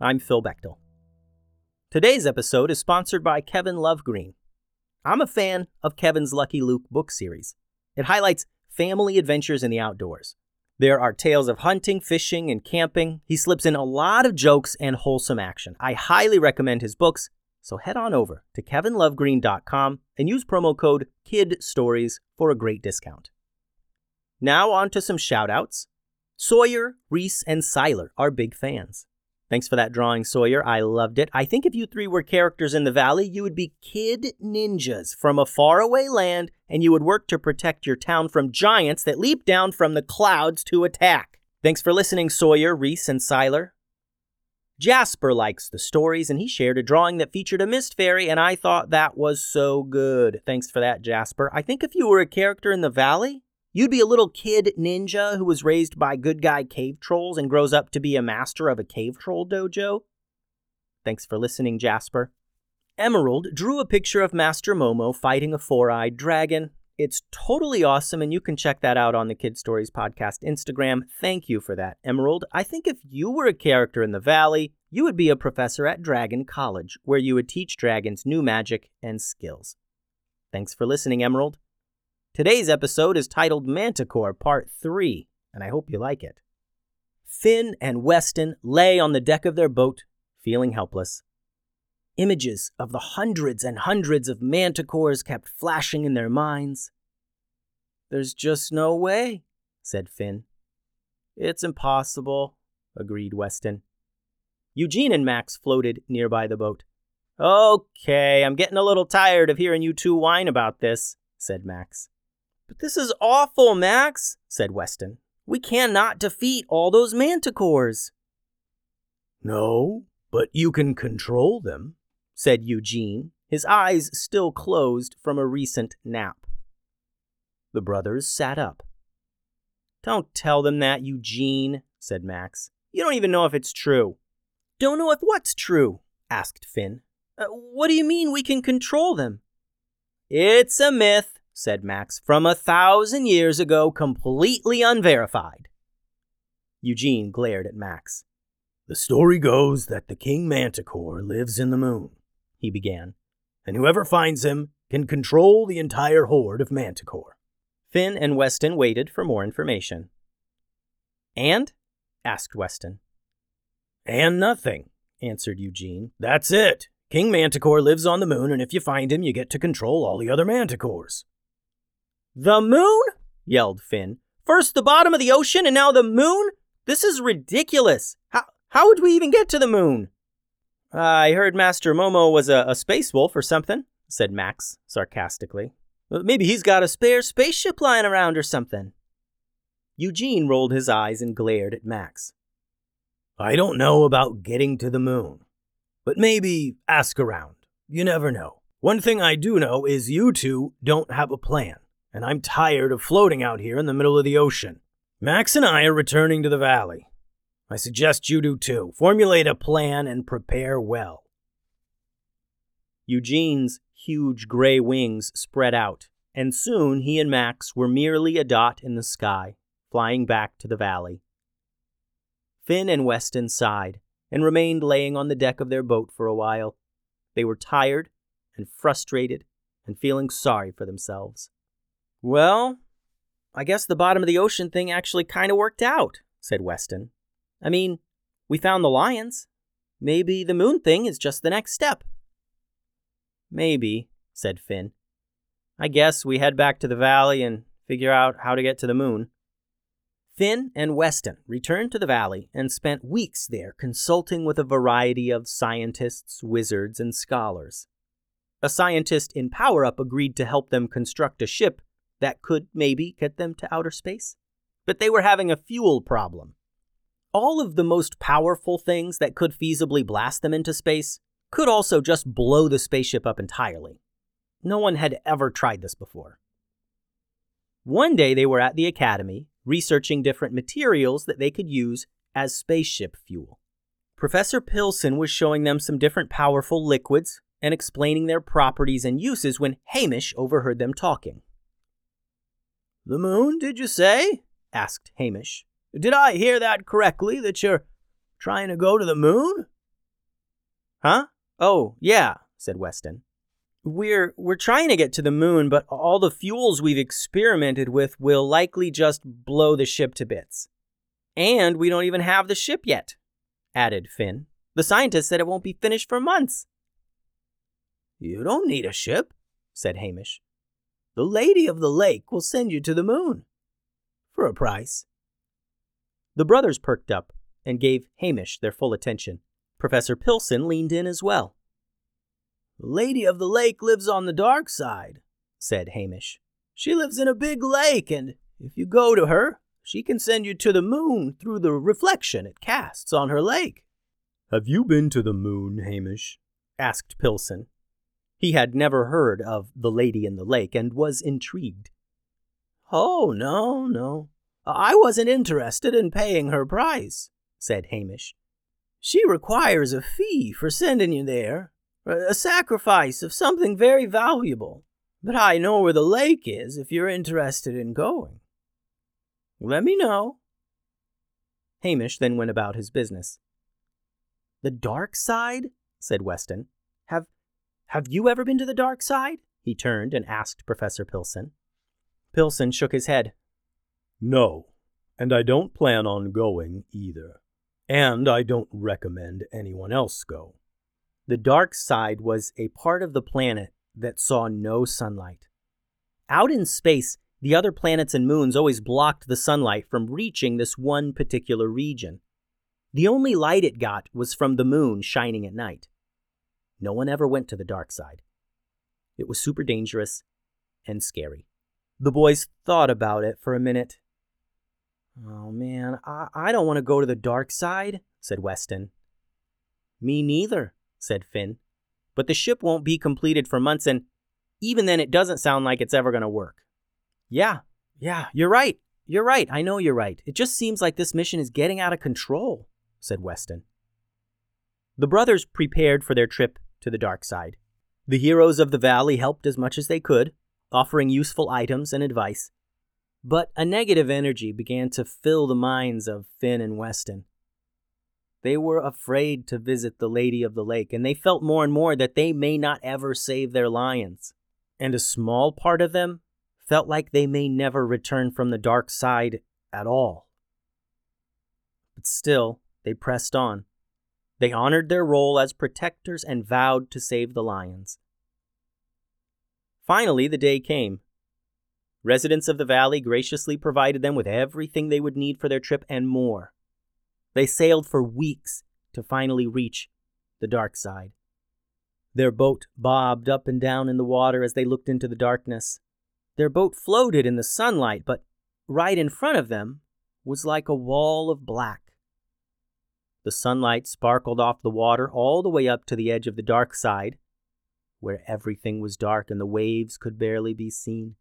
I'm Phil Bechtel. Today's episode is sponsored by Kevin Lovegreen. I'm a fan of Kevin's Lucky Luke book series. It highlights family adventures in the outdoors. There are tales of hunting, fishing, and camping. He slips in a lot of jokes and wholesome action. I highly recommend his books, so head on over to kevinlovegreen.com and use promo code KIDSTORIES for a great discount. Now on to some shoutouts. Sawyer, Reese, and Siler are big fans. Thanks for that drawing, Sawyer. I loved it. I think if you three were characters in the valley, you would be kid ninjas from a faraway land, and you would work to protect your town from giants that leap down from the clouds to attack. Thanks for listening, Sawyer, Reese, and Siler. Jasper likes the stories, and he shared a drawing that featured a mist fairy, and I thought that was so good. Thanks for that, Jasper. I think if you were a character in the valley, You'd be a little kid ninja who was raised by good guy cave trolls and grows up to be a master of a cave troll dojo. Thanks for listening, Jasper. Emerald drew a picture of Master Momo fighting a four eyed dragon. It's totally awesome, and you can check that out on the Kid Stories Podcast Instagram. Thank you for that, Emerald. I think if you were a character in the Valley, you would be a professor at Dragon College, where you would teach dragons new magic and skills. Thanks for listening, Emerald. Today's episode is titled Manticore Part 3, and I hope you like it. Finn and Weston lay on the deck of their boat, feeling helpless. Images of the hundreds and hundreds of manticores kept flashing in their minds. There's just no way, said Finn. It's impossible, agreed Weston. Eugene and Max floated nearby the boat. Okay, I'm getting a little tired of hearing you two whine about this, said Max. But this is awful, Max, said Weston. We cannot defeat all those manticores. No, but you can control them, said Eugene, his eyes still closed from a recent nap. The brothers sat up. Don't tell them that, Eugene, said Max. You don't even know if it's true. Don't know if what's true? asked Finn. Uh, what do you mean we can control them? It's a myth, said Max, from a thousand years ago, completely unverified. Eugene glared at Max. The story goes that the King Manticore lives in the moon, he began, and whoever finds him can control the entire horde of Manticore. Finn and Weston waited for more information. And? asked Weston. And nothing, answered Eugene. That's it. King Manticore lives on the moon, and if you find him, you get to control all the other Manticores. The moon? yelled Finn. First the bottom of the ocean and now the moon? This is ridiculous. How, how would we even get to the moon? I heard Master Momo was a, a space wolf or something, said Max sarcastically. Maybe he's got a spare spaceship lying around or something. Eugene rolled his eyes and glared at Max. I don't know about getting to the moon, but maybe ask around. You never know. One thing I do know is you two don't have a plan and I'm tired of floating out here in the middle of the ocean. Max and I are returning to the valley. I suggest you do too. Formulate a plan and prepare well. Eugene's huge gray wings spread out, and soon he and Max were merely a dot in the sky, flying back to the valley. Finn and Weston sighed and remained laying on the deck of their boat for a while. They were tired and frustrated and feeling sorry for themselves. Well, I guess the bottom of the ocean thing actually kind of worked out, said Weston. I mean, we found the lions. Maybe the moon thing is just the next step. Maybe, said Finn. I guess we head back to the valley and figure out how to get to the moon. Finn and Weston returned to the valley and spent weeks there consulting with a variety of scientists, wizards, and scholars. A scientist in Power Up agreed to help them construct a ship that could maybe get them to outer space. But they were having a fuel problem. All of the most powerful things that could feasibly blast them into space could also just blow the spaceship up entirely. No one had ever tried this before. One day they were at the academy researching different materials that they could use as spaceship fuel. Professor Pilson was showing them some different powerful liquids and explaining their properties and uses when Hamish overheard them talking. The moon, did you say? asked Hamish. Did I hear that correctly, that you're trying to go to the moon? Huh? Oh, yeah, said Weston. We're we're trying to get to the moon, but all the fuels we've experimented with will likely just blow the ship to bits. And we don't even have the ship yet, added Finn. The scientist said it won't be finished for months. You don't need a ship, said Hamish. The Lady of the Lake will send you to the moon. For a price. The brothers perked up and gave Hamish their full attention. Professor Pilson leaned in as well. The Lady of the Lake lives on the dark side, said Hamish. She lives in a big lake, and if you go to her, she can send you to the moon through the reflection it casts on her lake. Have you been to the moon, Hamish? asked Pilson. He had never heard of the Lady in the Lake and was intrigued. Oh, no, no. I wasn't interested in paying her price, said Hamish. She requires a fee for sending you there, a sacrifice of something very valuable. But I know where the lake is if you're interested in going. Let me know. Hamish then went about his business. The dark side? said Weston. Have have you ever been to the dark side? He turned and asked Professor Pilson. Pilson shook his head. No, and I don't plan on going either. And I don't recommend anyone else go. The dark side was a part of the planet that saw no sunlight. Out in space, the other planets and moons always blocked the sunlight from reaching this one particular region. The only light it got was from the moon shining at night. No one ever went to the dark side. It was super dangerous and scary. The boys thought about it for a minute Oh man, I, I don't want to go to the dark side, said Weston. Me neither, said Finn. But the ship won't be completed for months, and even then, it doesn't sound like it's ever going to work. Yeah, yeah, you're right. You're right. I know you're right. It just seems like this mission is getting out of control, said Weston. The brothers prepared for their trip to the dark side. The heroes of the valley helped as much as they could, offering useful items and advice. But a negative energy began to fill the minds of Finn and Weston. They were afraid to visit the Lady of the Lake, and they felt more and more that they may not ever save their lions. And a small part of them felt like they may never return from the dark side at all. But still, they pressed on. They honored their role as protectors and vowed to save the lions. Finally, the day came. Residents of the valley graciously provided them with everything they would need for their trip and more. They sailed for weeks to finally reach the dark side. Their boat bobbed up and down in the water as they looked into the darkness. Their boat floated in the sunlight, but right in front of them was like a wall of black. The sunlight sparkled off the water all the way up to the edge of the dark side, where everything was dark and the waves could barely be seen.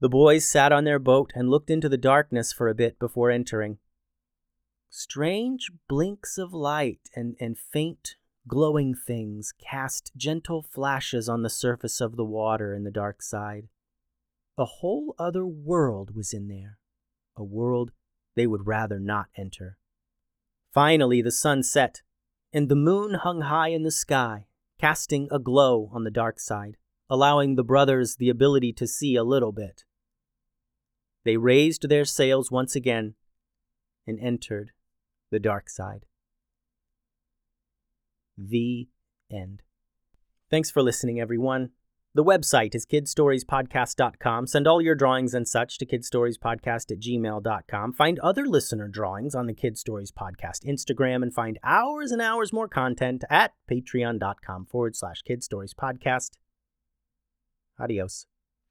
The boys sat on their boat and looked into the darkness for a bit before entering. Strange blinks of light and, and faint glowing things cast gentle flashes on the surface of the water in the dark side. A whole other world was in there, a world they would rather not enter. Finally, the sun set, and the moon hung high in the sky, casting a glow on the dark side, allowing the brothers the ability to see a little bit. They raised their sails once again and entered the dark side. The end. Thanks for listening, everyone. The website is kidstoriespodcast.com. Send all your drawings and such to kidstoriespodcast at gmail.com. Find other listener drawings on the Kid Stories Podcast Instagram and find hours and hours more content at patreon.com forward slash kidstoriespodcast. Adios.